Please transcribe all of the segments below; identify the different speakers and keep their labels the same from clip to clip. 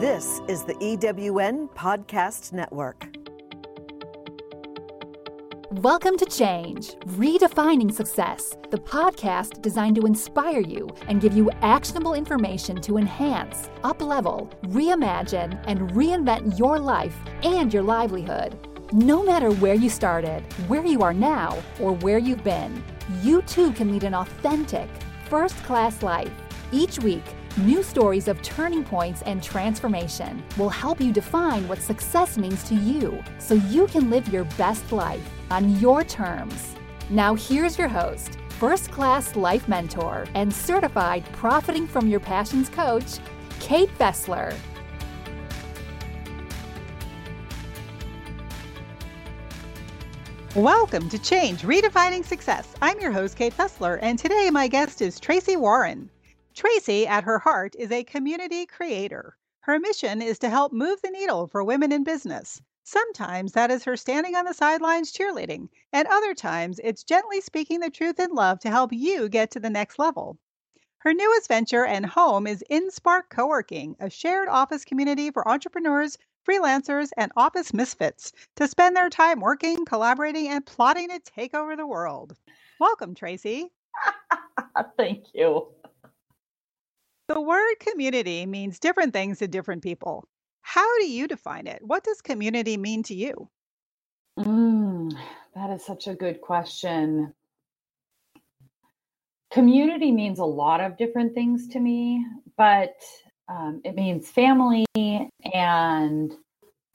Speaker 1: This is the EWN Podcast Network.
Speaker 2: Welcome to Change, Redefining Success, the podcast designed to inspire you and give you actionable information to enhance, uplevel, reimagine, and reinvent your life and your livelihood. No matter where you started, where you are now, or where you've been, you too can lead an authentic, first class life. Each week, new stories of turning points and transformation will help you define what success means to you so you can live your best life on your terms. Now, here's your host, first class life mentor, and certified Profiting from Your Passions coach, Kate Fessler.
Speaker 3: Welcome to Change Redefining Success. I'm your host, Kate Fessler, and today my guest is Tracey Warren. Tracey, at her heart, is a community creator. Her mission is to help move the needle for women in business. Sometimes that is her standing on the sidelines cheerleading, and other times it's gently speaking the truth in love to help you get to the next level. Her newest venture and home is InSpark Co-working, a shared office community for entrepreneurs, freelancers, and office misfits to spend their time working, collaborating, and plotting to take over the world. Welcome, Tracey.
Speaker 4: Thank you.
Speaker 3: The word community means different things to different people. How do you define it? What does community mean to you?
Speaker 4: Mm, that is such a good question. Community means a lot of different things to me, but um, it means family and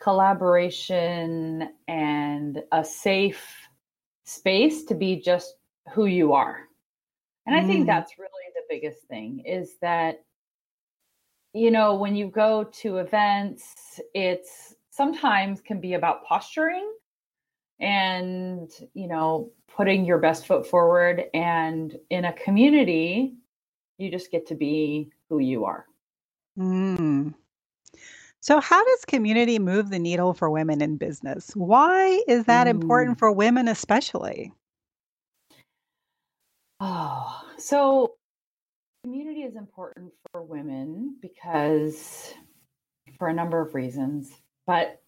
Speaker 4: collaboration and a safe space to be just who you are. And I think
Speaker 3: Mm,
Speaker 4: that's really the biggest thing is that, you know, when you go to events, it's sometimes can be about posturing and, you know, putting your best foot forward. And in a community, you just get to be who you are.
Speaker 3: mm. So, how does community move the needle for women in business? Why is that important
Speaker 4: Mm.
Speaker 3: for women, especially?
Speaker 4: Oh, so community is important for women because for a number of reasons. But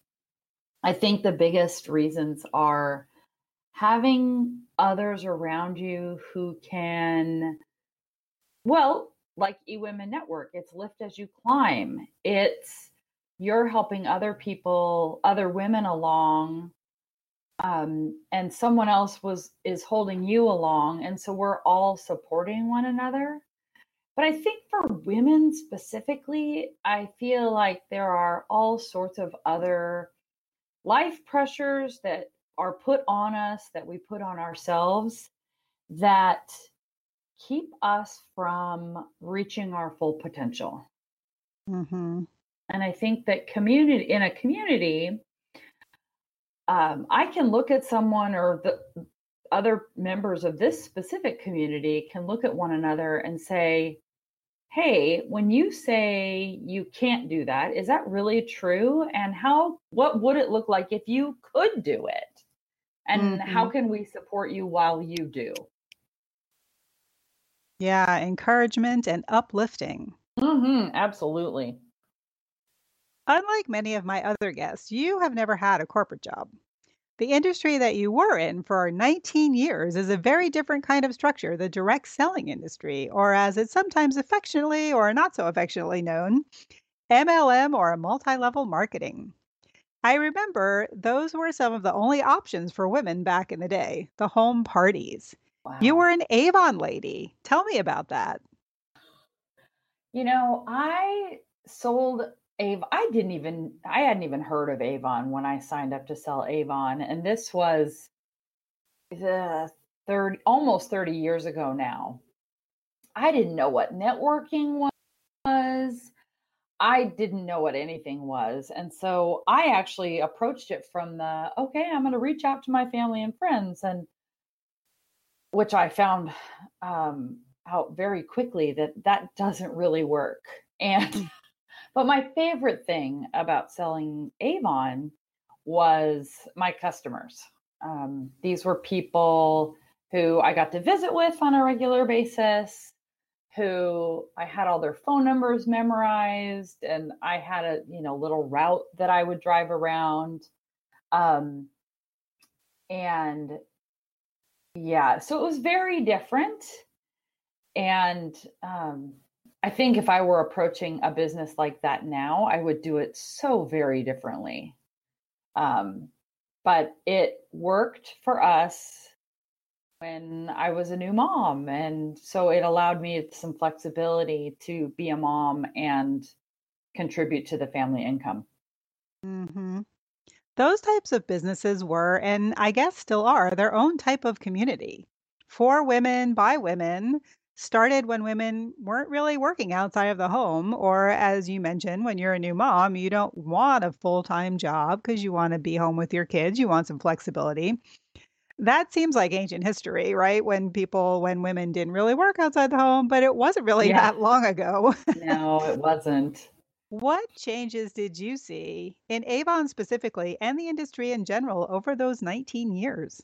Speaker 4: I think the biggest reasons are having others around you who can, well, like eWomen Network, it's lift as you climb. It's you're helping other people, other women along, um, and someone else was is holding you along, and so we're all supporting one another. But I think for women specifically, I feel like there are all sorts of other life pressures that are put on us that we put on ourselves that keep us from reaching our full potential.
Speaker 3: hmm
Speaker 4: And I think that community in a community, um, I can look at someone or the other members of this specific community can look at one another and say, hey, when you say you can't do that, is that really true? And how, what would it look like if you could do it? And how
Speaker 3: hmm
Speaker 4: can we support you while you do?
Speaker 3: Yeah, encouragement and uplifting.
Speaker 4: hmm absolutely.
Speaker 3: Unlike many of my other guests, you have never had a corporate job. The industry that you were in for 19 years is a very different kind of structure, the direct selling industry, or as it's sometimes affectionately or not so affectionately known, MLM or multi level marketing. I remember those were some of the only options for women back in the day, the home parties. You were an Avon lady. Tell me about that.
Speaker 4: You know, I sold Avon. I didn't even, I hadn't even heard of Avon when I signed up to sell Avon. And this was the third almost 30 years ago now. I didn't know what networking was. I didn't know what anything was. And so I actually approached it from the, okay, I'm going to reach out to my family and friends. And which I found um, out very quickly that that doesn't really work. And but my favorite thing about selling Avon was my customers. Um, these were people who I got to visit with on a regular basis, who I had all their phone numbers memorized and I had a, you know, little route that I would drive around. Um, and yeah, so it was very different. And um, I think if I were approaching a business like that now, I would do it so very differently. Um, but it worked for us when I was a new mom. And so it allowed me some flexibility to be a mom and contribute to the family income.
Speaker 3: Mm-hmm. Those types of businesses were, and I guess still are, their own type of community for women by women. Started when women weren't really working outside of the home, or as you mentioned, when you're a new mom, you don't want a full time job because you want to be home with your kids. You want some flexibility. That seems like ancient history, right? When people when women didn't really work outside the home, but it wasn't really
Speaker 4: Yeah.
Speaker 3: that long ago.
Speaker 4: No, it wasn't.
Speaker 3: What changes did you see in Avon specifically and the industry in general over those 19 years?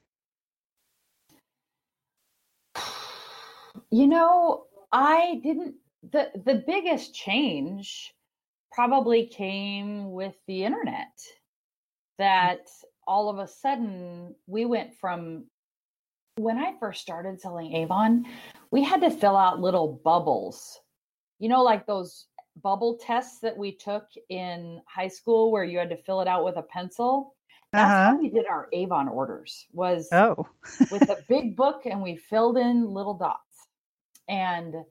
Speaker 4: You know, I didn't the the biggest change probably came with the internet that all of a sudden we went from when I first started selling Avon, we had to fill out little bubbles. You know, like those bubble tests that we took in high school where you had to fill it out with a pencil. That's
Speaker 3: Uh-huh.
Speaker 4: how we did our Avon orders was
Speaker 3: Oh.
Speaker 4: with a big book and we filled in little dots. And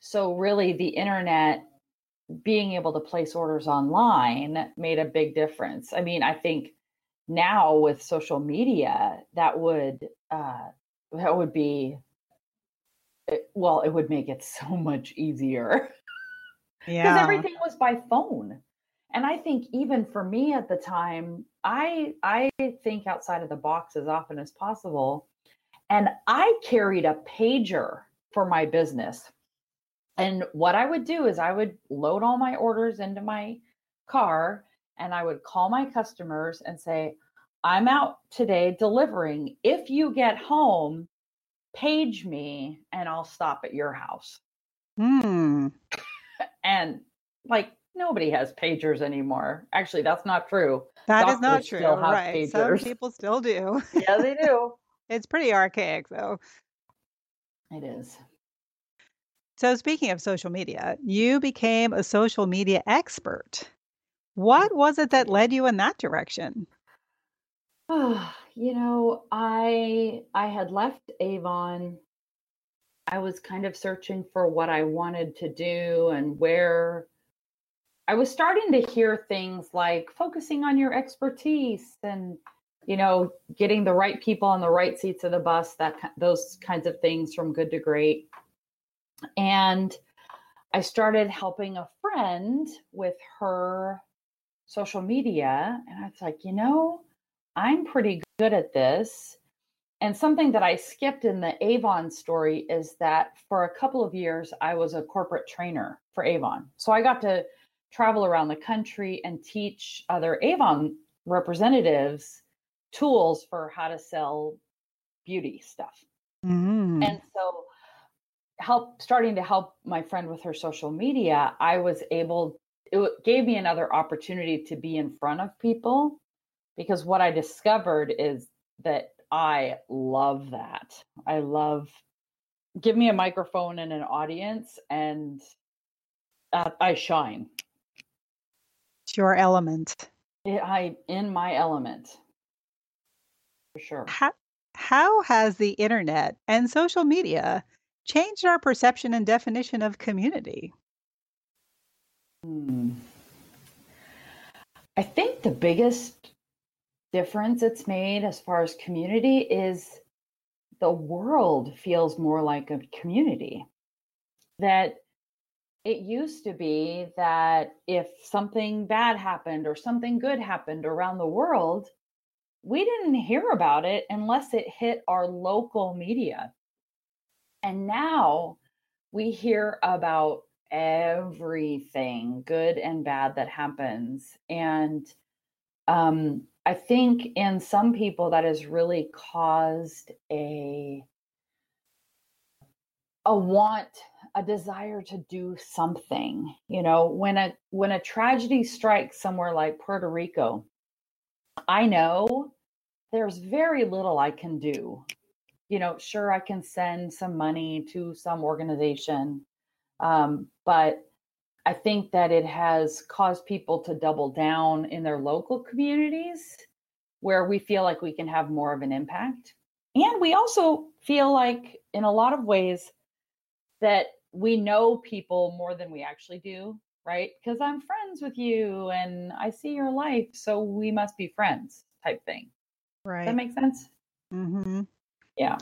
Speaker 4: so really the internet being able to place orders online made a big difference. I mean, I think now with social media that would uh that would be it- well, it would make it so much easier
Speaker 3: Yeah, because
Speaker 4: everything was by phone. And I think even for me at the time, I I think outside of the box as often as possible. And I carried a pager for my business. And what I would do is I would load all my orders into my car and I would call my customers and say, I'm out today delivering. If you get home, page me and I'll stop at your house.
Speaker 3: Hmm.
Speaker 4: And like nobody has pagers anymore. Actually, that's not true.
Speaker 3: That is not
Speaker 4: Doctors
Speaker 3: true. Right. Some people still do.
Speaker 4: Yeah, they do.
Speaker 3: It's pretty archaic though.
Speaker 4: It is.
Speaker 3: So speaking of social media, you became a social media expert. What was it that led you in that direction?
Speaker 4: Ah, you know, I I had left Avon. I was kind of searching for what I wanted to do and where I was starting to hear things like focusing on your expertise and you know, getting the right people on the right seats of the bus, that those kinds of things from good to great. And I started helping a friend with her social media and I was like, you know, I'm pretty good at this. And something that I skipped in the Avon story is that for a couple of years, I was a corporate trainer for Avon. So I got to travel around the country and teach other Avon representatives tools for how to sell beauty stuff.
Speaker 3: Mm.
Speaker 4: And so help starting to help my friend with her social media, I was able it gave me another opportunity to be in front of people because what I discovered is that I love that. I love give me a microphone and an audience and uh, I shine.
Speaker 3: It's your element.
Speaker 4: I I in my element. For sure.
Speaker 3: How, how has the internet and social media changed our perception and definition of community?
Speaker 4: Hmm. I think the biggest difference it's made as far as community is the world feels more like a community. That it used to be that if something bad happened or something good happened around the world, we didn't hear about it unless it hit our local media. And now we hear about everything good and bad that happens. And um, I think in some people that has really caused a a want a desire to do something. You know, when a when a tragedy strikes somewhere like Puerto Rico, I know there's very little I can do. You know, sure I can send some money to some organization, um, but I think that it has caused people to double down in their local communities where we feel like we can have more of an impact. And we also feel like, in a lot of ways, that we know people more than we actually do, right? Because I'm friends with you and I see your life, so we must be friends type thing.
Speaker 3: Right.
Speaker 4: Does that make sense?
Speaker 3: Mm-hmm.
Speaker 4: Yeah.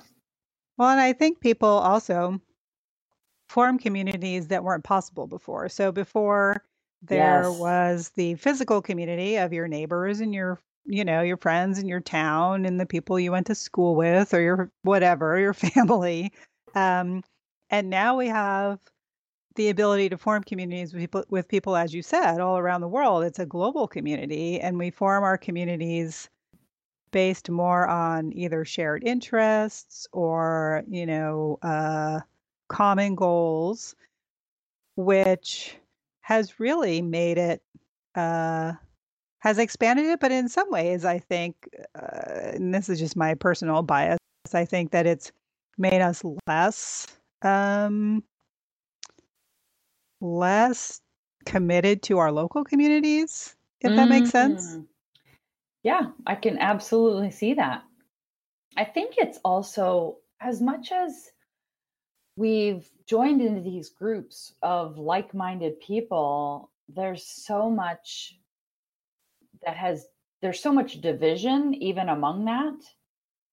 Speaker 3: Well, and I think people also form communities that weren't possible before. So before there
Speaker 4: Yes.
Speaker 3: was the physical community of your neighbors and your you know your friends in your town and the people you went to school with or your whatever your family um, and now we have the ability to form communities with people, with people as you said all around the world it's a global community and we form our communities based more on either shared interests or you know uh, common goals which has really made it uh, has expanded it but in some ways i think uh, and this is just my personal bias i think that it's made us less um, less committed to our local communities if that makes sense
Speaker 4: Mm. Yeah, I can absolutely see that. I think it's also as much as we've joined into these groups of like minded people, there's so much that has, there's so much division even among that.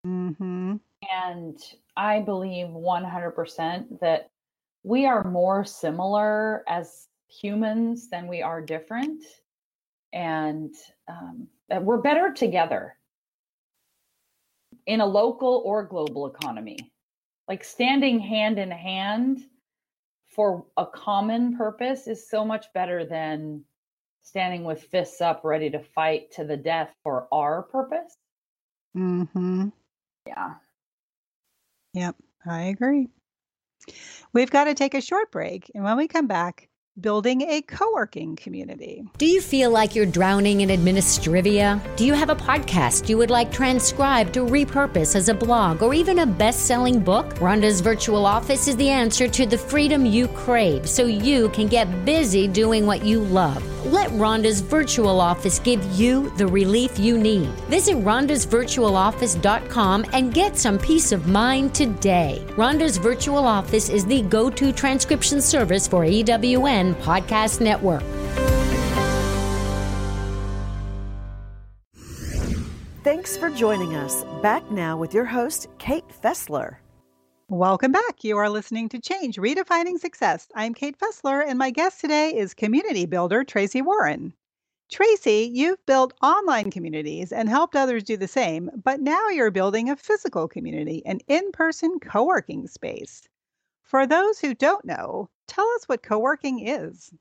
Speaker 3: hmm
Speaker 4: And I believe 100% that we are more similar as humans than we are different. And um, we're better together in a local or global economy. Like standing hand in hand for a common purpose is so much better than standing with fists up ready to fight to the death for our purpose.
Speaker 3: mm-hmm
Speaker 4: Yeah.
Speaker 3: Yep, I agree. We've got to take a short break. And when we come back, building a co working community.
Speaker 5: Do you feel like you're drowning in administrivia? Do you have a podcast you would like transcribed to repurpose as a blog or even a best selling book? Rhonda's virtual office is the answer to the freedom you crave so you can get busy doing what you love. Let Rhonda's virtual office give you the relief you need. Visit rhondasvirtualoffice.com and get some peace of mind today. Rhonda's virtual office is the go to transcription service for EWN Podcast Network.
Speaker 1: Thanks for joining us. Back now with your host, Kate Fessler.
Speaker 3: Welcome back. You are listening to Change Redefining Success. I'm Kate Fessler, and my guest today is community builder Tracey Warren. Tracey, you've built online communities and helped others do the same, but now you're building a physical community, an in person co working space. For those who don't know, tell us what co working is.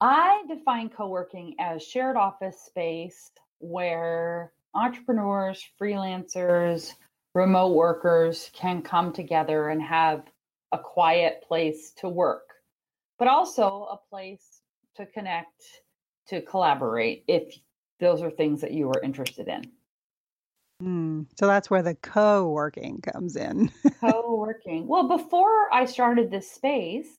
Speaker 4: I define co working as shared office space where entrepreneurs, freelancers, remote workers can come together and have a quiet place to work, but also a place to connect, to collaborate if those are things that you are interested in.
Speaker 3: Hmm, so that's where the co working comes in.
Speaker 4: co working. Well, before I started this space,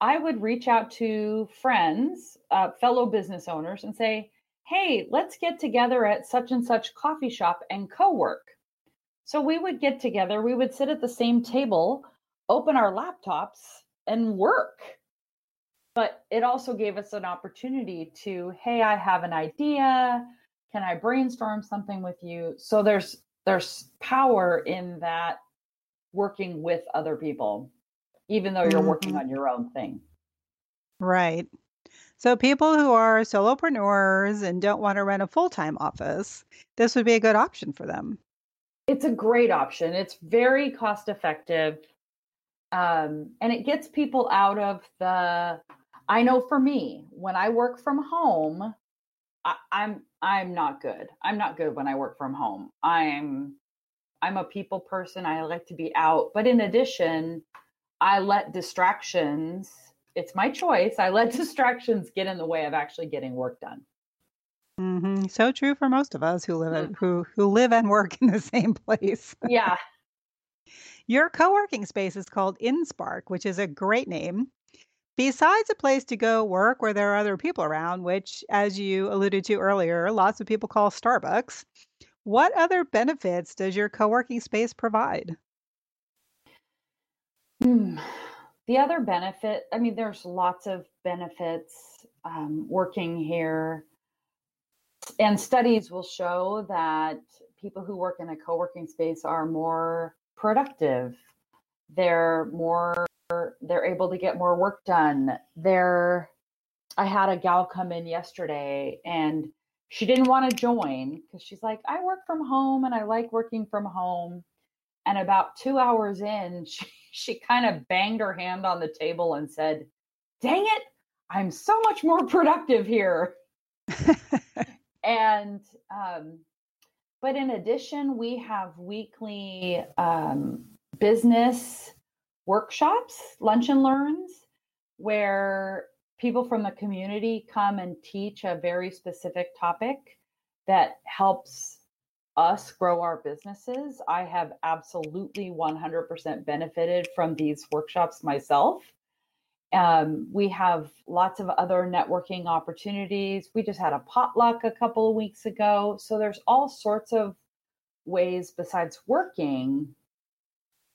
Speaker 4: I would reach out to friends, uh, fellow business owners, and say, hey, let's get together at such and such coffee shop and co work. So we would get together, we would sit at the same table, open our laptops, and work. But it also gave us an opportunity to, hey, I have an idea. Can I brainstorm something with you? So there's there's power in that working with other people, even though you're working
Speaker 3: Mhm.
Speaker 4: on your own thing.
Speaker 3: Right. So people who are solopreneurs and don't want to run a full-time office, this would be a good option for them.
Speaker 4: It's a great option. It's very cost effective. Um, and it gets people out of the I know for me, when I work from home, I, I'm I'm not good. I'm not good when I work from home. I'm I'm a people person. I like to be out. But in addition, I let distractions, it's my choice. I let distractions get in the way of actually getting work done.
Speaker 3: Hmm So true for most of us who live at, who who live and work in the same place.
Speaker 4: Yeah.
Speaker 3: Your co-working space is called InSpark, which is a great name. Besides a place to go work where there are other people around, which, as you alluded to earlier, lots of people call Starbucks, what other benefits does your co-working space provide?
Speaker 4: Hmm. The other benefit, I mean, there's lots of benefits um, working here. And studies will show that people who work in a co working space are more productive. They're more, they're able to get more work done. They're, I had a gal come in yesterday and she didn't want to join because she's like, I work from home and I like working from home. And about two hours in, she, she kind of banged her hand on the table and said, Dang it, I'm so much more productive here. and, um, but in addition, we have weekly um, business workshops, lunch and learns, where people from the community come and teach a very specific topic that helps us grow our businesses. I have absolutely 100% benefited from these workshops myself. Um, we have lots of other networking opportunities. We just had a potluck a couple of weeks ago. So there's all sorts of ways besides working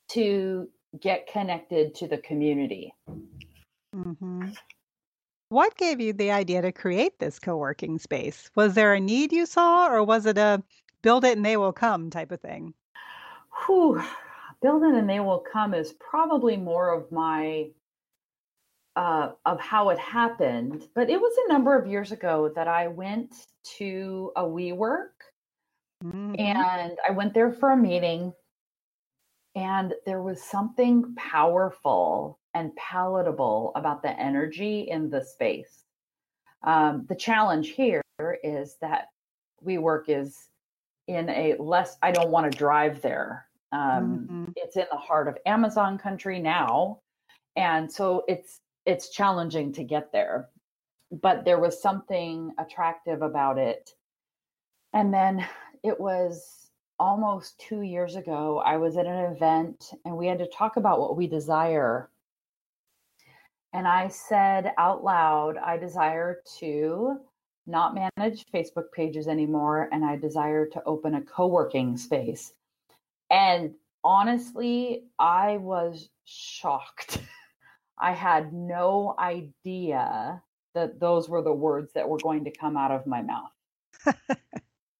Speaker 4: to get connected to the community.
Speaker 3: hmm What gave you the idea to create this co-working space? Was there a need you saw, or was it a build it and they will come type of thing?
Speaker 4: Whew, build it and they will come is probably more of my uh, of how it happened. But it was a number of years ago that I went to a WeWork
Speaker 3: hmm
Speaker 4: and I went there for a meeting, and there was something powerful and palatable about the energy in the space. Um, the challenge here is that WeWork is in a less, I don't want to drive there. Um,
Speaker 3: hmm
Speaker 4: it's in the heart of Amazon country now. And so it's it's challenging to get there. But there was something attractive about it. And then it was almost two years ago. I was at an event and we had to talk about what we desire. And I said out loud, I desire to not manage Facebook pages anymore, and I desire to open a co working space. And honestly, I was shocked. I had no idea that those were the words that were going to come out of my mouth.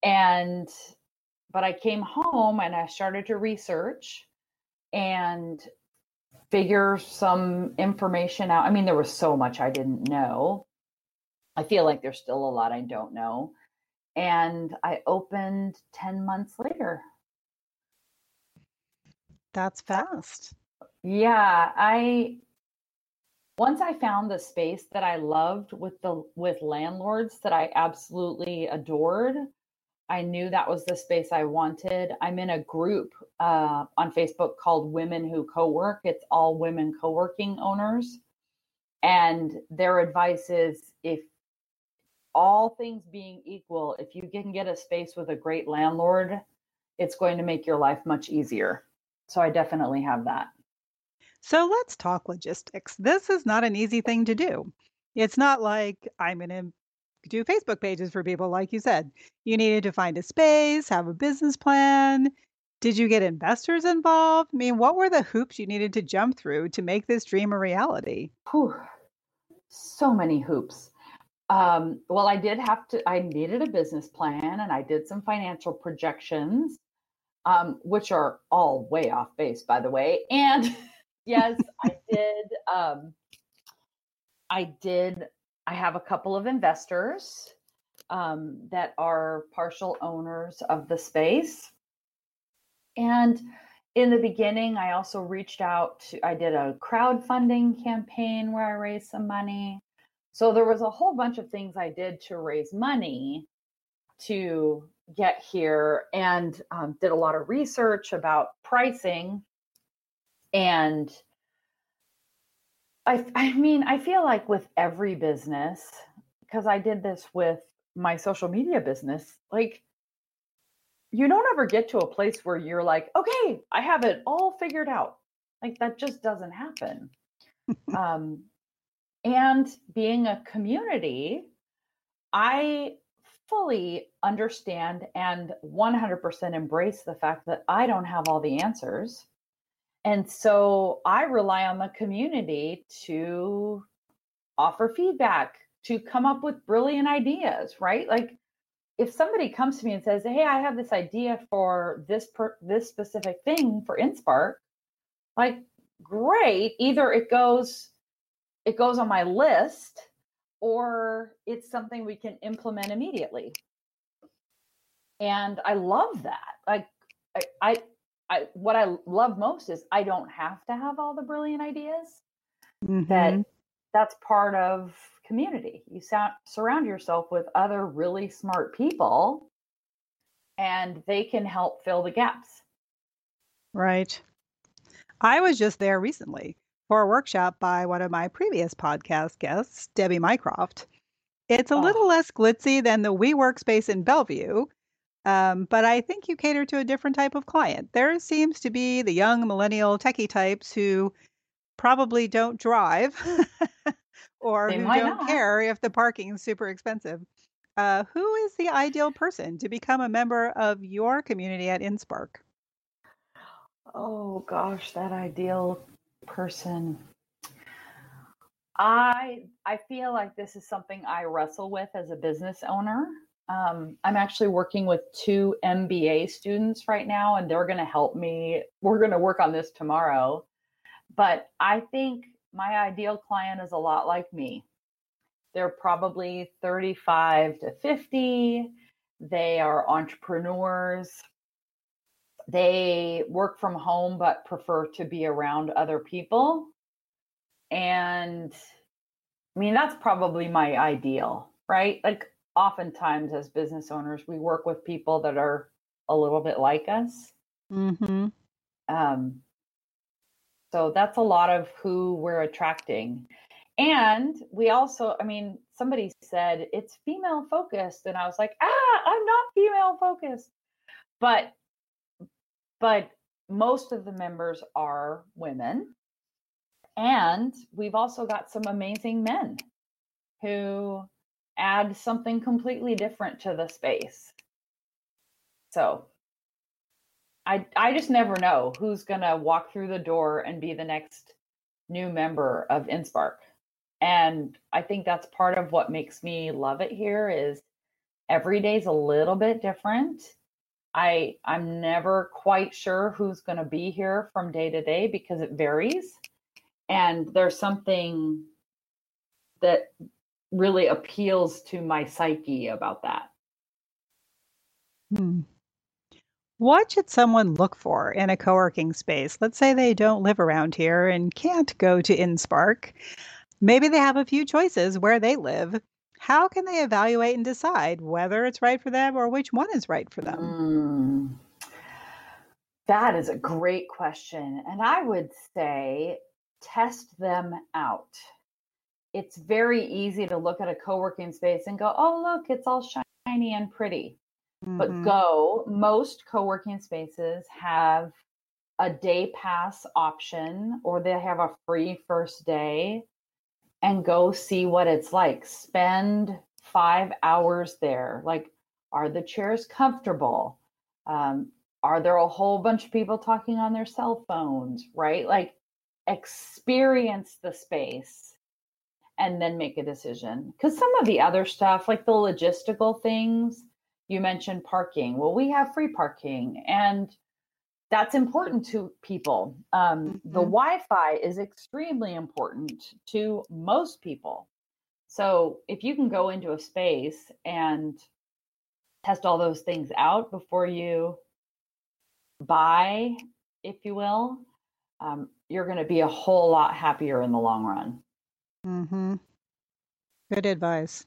Speaker 4: and, but I came home and I started to research and figure some information out. I mean, there was so much I didn't know. I feel like there's still a lot I don't know. And I opened 10 months later.
Speaker 3: That's fast.
Speaker 4: Yeah, I once I found the space that I loved with the with landlords that I absolutely adored, I knew that was the space I wanted. I'm in a group uh, on Facebook called Women Who Co-work. It's all women co-working owners, and their advice is if all things being equal, if you can get a space with a great landlord, it's going to make your life much easier. So I definitely have that.
Speaker 3: So let's talk logistics. This is not an easy thing to do. It's not like I'm going to do Facebook pages for people, like you said. You needed to find a space, have a business plan. Did you get investors involved? I mean, what were the hoops you needed to jump through to make this dream a reality?
Speaker 4: Whew, so many hoops. Um, well, I did have to, I needed a business plan and I did some financial projections, um, which are all way off base, by the way. And yes, I did. Um, I did. I have a couple of investors um, that are partial owners of the space. And in the beginning, I also reached out to, I did a crowdfunding campaign where I raised some money. So there was a whole bunch of things I did to raise money to get here and um, did a lot of research about pricing. And I, I mean, I feel like with every business, because I did this with my social media business, like you don't ever get to a place where you're like, okay, I have it all figured out. Like that just doesn't happen. um, and being a community, I fully understand and 100% embrace the fact that I don't have all the answers. And so I rely on the community to offer feedback, to come up with brilliant ideas, right? Like if somebody comes to me and says, "Hey, I have this idea for this per- this specific thing for InSpark," like great, either it goes it goes on my list or it's something we can implement immediately. And I love that. Like I, I, I what I love most is I don't have to have all the brilliant ideas. Mm-hmm. That that's part of community. You sound, surround yourself with other really smart people and they can help fill the gaps.
Speaker 3: Right. I was just there recently for a workshop by one of my previous podcast guests, Debbie Mycroft. It's a oh. little less glitzy than the WeWork space in Bellevue, um, but I think you cater to a different type of client. There seems to be the young millennial techie types who probably don't drive or they who don't not. care if the parking is super expensive. Uh, who is the ideal person to become a member of your community at InSpark?
Speaker 4: Oh gosh, that ideal person. I I feel like this is something I wrestle with as a business owner. Um, I'm actually working with two MBA students right now, and they're going to help me. We're going to work on this tomorrow. But I think my ideal client is a lot like me. They're probably 35 to 50. They are entrepreneurs. They work from home but prefer to be around other people. And I mean, that's probably my ideal, right? Like, oftentimes as business owners, we work with people that are a little bit like us. Mm-hmm. Um, so that's a lot of who we're attracting. And we also, I mean, somebody said it's female focused. And I was like, ah, I'm not female focused. But but most of the members are women. And we've also got some amazing men who add something completely different to the space. So I I just never know who's gonna walk through the door and be the next new member of InSpark. And I think that's part of what makes me love it here is every day's a little bit different. I I'm never quite sure who's to be here from day to day because it varies. And there's something that really appeals to my psyche about that.
Speaker 3: Hmm. What should someone look for in a co working space? Let's say they don't live around here and can't go to InSpark. Maybe they have a few choices where they live. How can they evaluate and decide whether it's right for them or which one is right for them?
Speaker 4: Mm, that is a great question. And I would say test them out. It's very easy to look at a co working space and go, oh, look, it's all shiny and pretty. Mm-hmm. But go, most co working spaces have a day pass option or they have a free first day and go see what it's like. Spend five hours there. Like, are the chairs comfortable? Um, are there a whole bunch of people talking on their cell phones, right? Like, experience the space and then make a decision. Because some of the other stuff, like the logistical things, you mentioned parking. Well, we have free parking, and that's important to people. Um, mm-hmm. The Wi Fi is extremely important to most people. So if you can go into a space and test all those things out before you buy, if you will, um, you're going to be a whole lot happier in the long run.
Speaker 3: Mm-hmm. Good advice.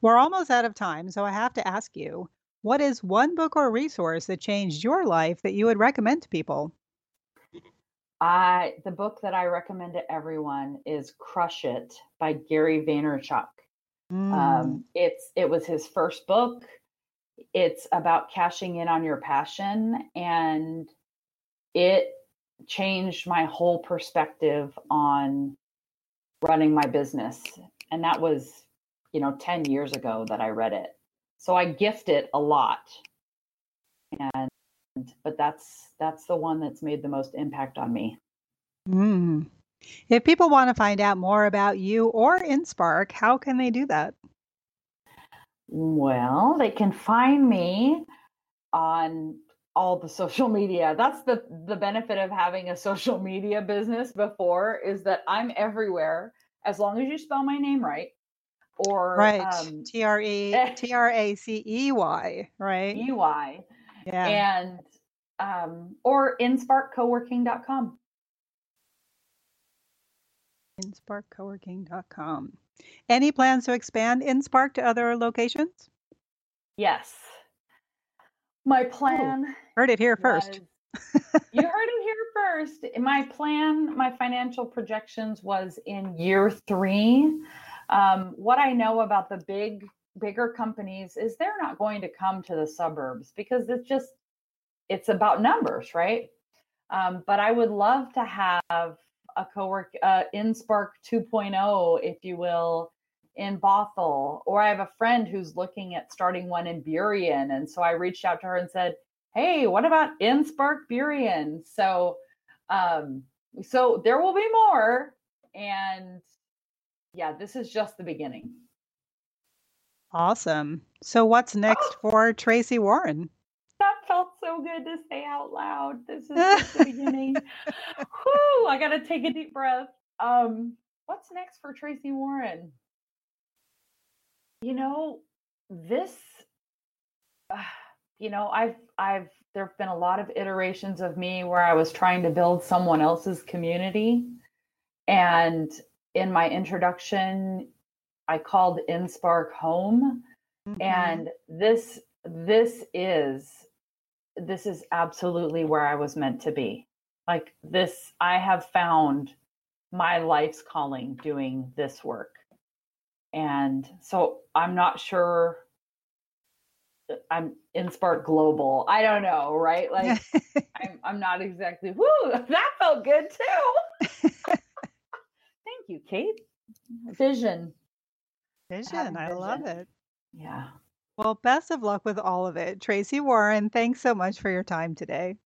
Speaker 3: We're almost out of time, so I have to ask you What is one book or resource that changed your life that you would recommend to people?
Speaker 4: I the book that I recommend to everyone is Crush It by Gary Vaynerchuk.
Speaker 3: Mm.
Speaker 4: Um, it's it was his first book. It's about cashing in on your passion, and it changed my whole perspective on running my business. And that was, you know, 10 years ago that I read it. So I gift it a lot. And but that's that's the one that's made the most impact on me.
Speaker 3: Mm. If people want to find out more about you or InSpark, how can they do that?
Speaker 4: Well, they can find me on all the social media. That's the the benefit of having a social media business before is that I'm everywhere as long as you spell my name right. Or
Speaker 3: Right.
Speaker 4: um
Speaker 3: T R E T R A C E Y, right?
Speaker 4: EY
Speaker 3: Yeah.
Speaker 4: and um or insparkcoworking.com.
Speaker 3: InSparkCoworking.com. Any plans to expand InSpark to other locations?
Speaker 4: Yes. My plan
Speaker 3: Heard it here first.
Speaker 4: you heard it here first. My plan, my financial projections was in year three. Um, what I know about the big, bigger companies is they're not going to come to the suburbs because it's just, it's about numbers, right? Um, but I would love to have a co-work, uh, InSpark 2.0, if you will, in Bothell. Or I have a friend who's looking at starting one in Burien. And so I reached out to her and said, hey, what about InSpark Burien? So, um, so there will be more. And yeah, this is just the beginning.
Speaker 3: Awesome. So, what's next for Tracey Warren?
Speaker 4: That felt so good to say out loud. This is just the beginning. Whew, I got to take a deep breath. Um, what's next for Tracey Warren? You know, this, uh, you know, I've, I've, there have been a lot of iterations of me where I was trying to build someone else's community. And in my introduction, I called InSpark home
Speaker 3: Mhm.
Speaker 4: and this this is this is absolutely where i was meant to be like this i have found my life's calling doing this work and so i'm not sure i'm InSpark global i don't know right like I'm, I'm not exactly whoo that felt good too thank you kate vision
Speaker 3: vision. I love
Speaker 4: vision.
Speaker 3: it.
Speaker 4: yeah
Speaker 3: Well, best of luck with all of it. Tracey Warren, thanks so much for your time today.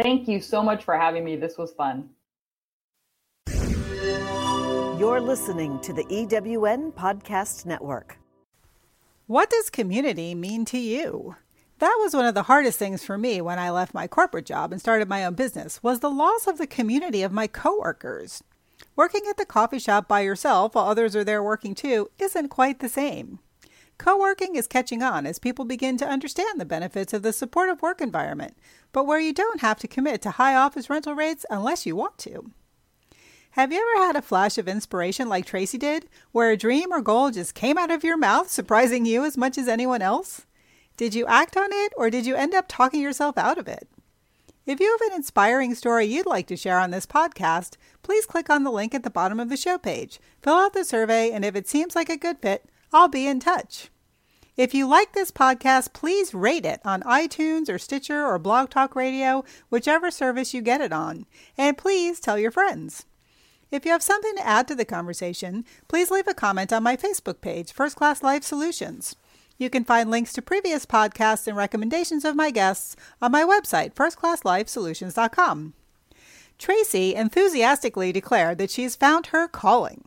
Speaker 4: Thank you so much for having me. This was fun.
Speaker 1: You're listening to the EWN Podcast Network.
Speaker 3: What does community mean to you? That was one of the hardest things for me when I left my corporate job and started my own business was the loss of the community of my coworkers. Working at the coffee shop by yourself while others are there working too isn't quite the same. Co-working is catching on as people begin to understand the benefits of the supportive work environment, but where you don't have to commit to high office rental rates unless you want to. Have you ever had a flash of inspiration like Tracey did, where a dream or goal just came out of your mouth, surprising you as much as anyone else? Did you act on it, or did you end up talking yourself out of it? If you have an inspiring story you'd like to share on this podcast, please click on the link at the bottom of the show page, fill out the survey, and if it seems like a good fit, I'll be in touch. If you like this podcast, please rate it on iTunes or Stitcher or Blog Talk Radio, whichever service you get it on. And please tell your friends. If you have something to add to the conversation, please leave a comment on my Facebook page, First Class Life Solutions. You can find links to previous podcasts and recommendations of my guests on my website, firstclasslifesolutions.com. Tracey enthusiastically declared that she's found her calling.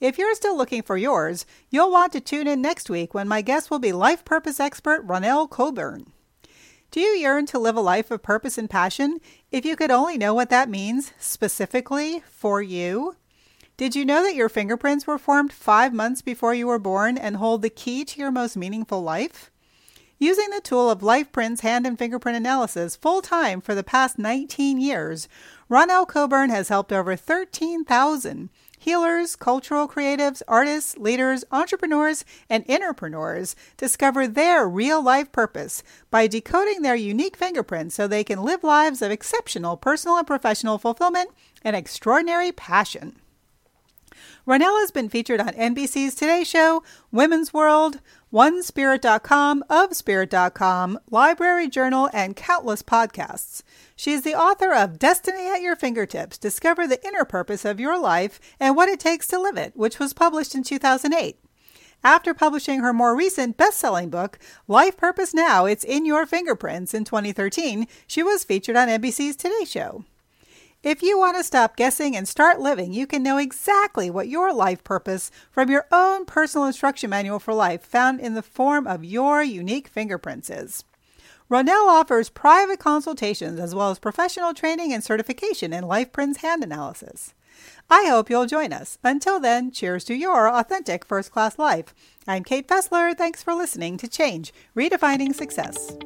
Speaker 3: If you're still looking for yours, you'll want to tune in next week when my guest will be life purpose expert Ronelle Coburn. Do you yearn to live a life of purpose and passion? If you could only know what that means specifically for you. Did you know that your fingerprints were formed five months before you were born and hold the key to your most meaningful life? Using the tool of LifePrint's hand and fingerprint analysis full time for the past 19 years, Ronelle Coburn has helped over 13,000 Healers, cultural creatives, artists, leaders, entrepreneurs, and entrepreneurs discover their real life purpose by decoding their unique fingerprints so they can live lives of exceptional personal and professional fulfillment and extraordinary passion. Ronelle has been featured on NBC's Today Show, Women's World, OneSpirit.com, OfSpirit.com, Library Journal, and countless podcasts. She is the author of Destiny at Your Fingertips Discover the Inner Purpose of Your Life and What It Takes to Live It, which was published in 2008. After publishing her more recent best selling book, Life Purpose Now It's in Your Fingerprints, in 2013, she was featured on NBC's Today Show. If you want to stop guessing and start living, you can know exactly what your life purpose from your own personal instruction manual for life, found in the form of your unique fingerprints, is. Ronelle offers private consultations as well as professional training and certification in LifePrints hand analysis. I hope you'll join us. Until then, cheers to your authentic first class life. I'm Kate Fessler. Thanks for listening to Change Redefining Success.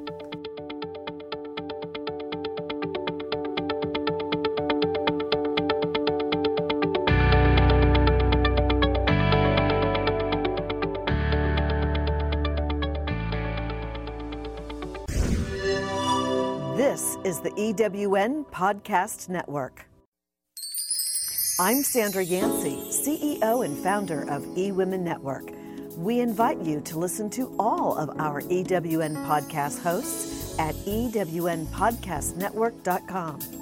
Speaker 1: Is the EWN Podcast Network. I'm Sandra Yancey, CEO and founder of eWomen Network. We invite you to listen to all of our EWN podcast hosts at ewnpodcastnetwork.com.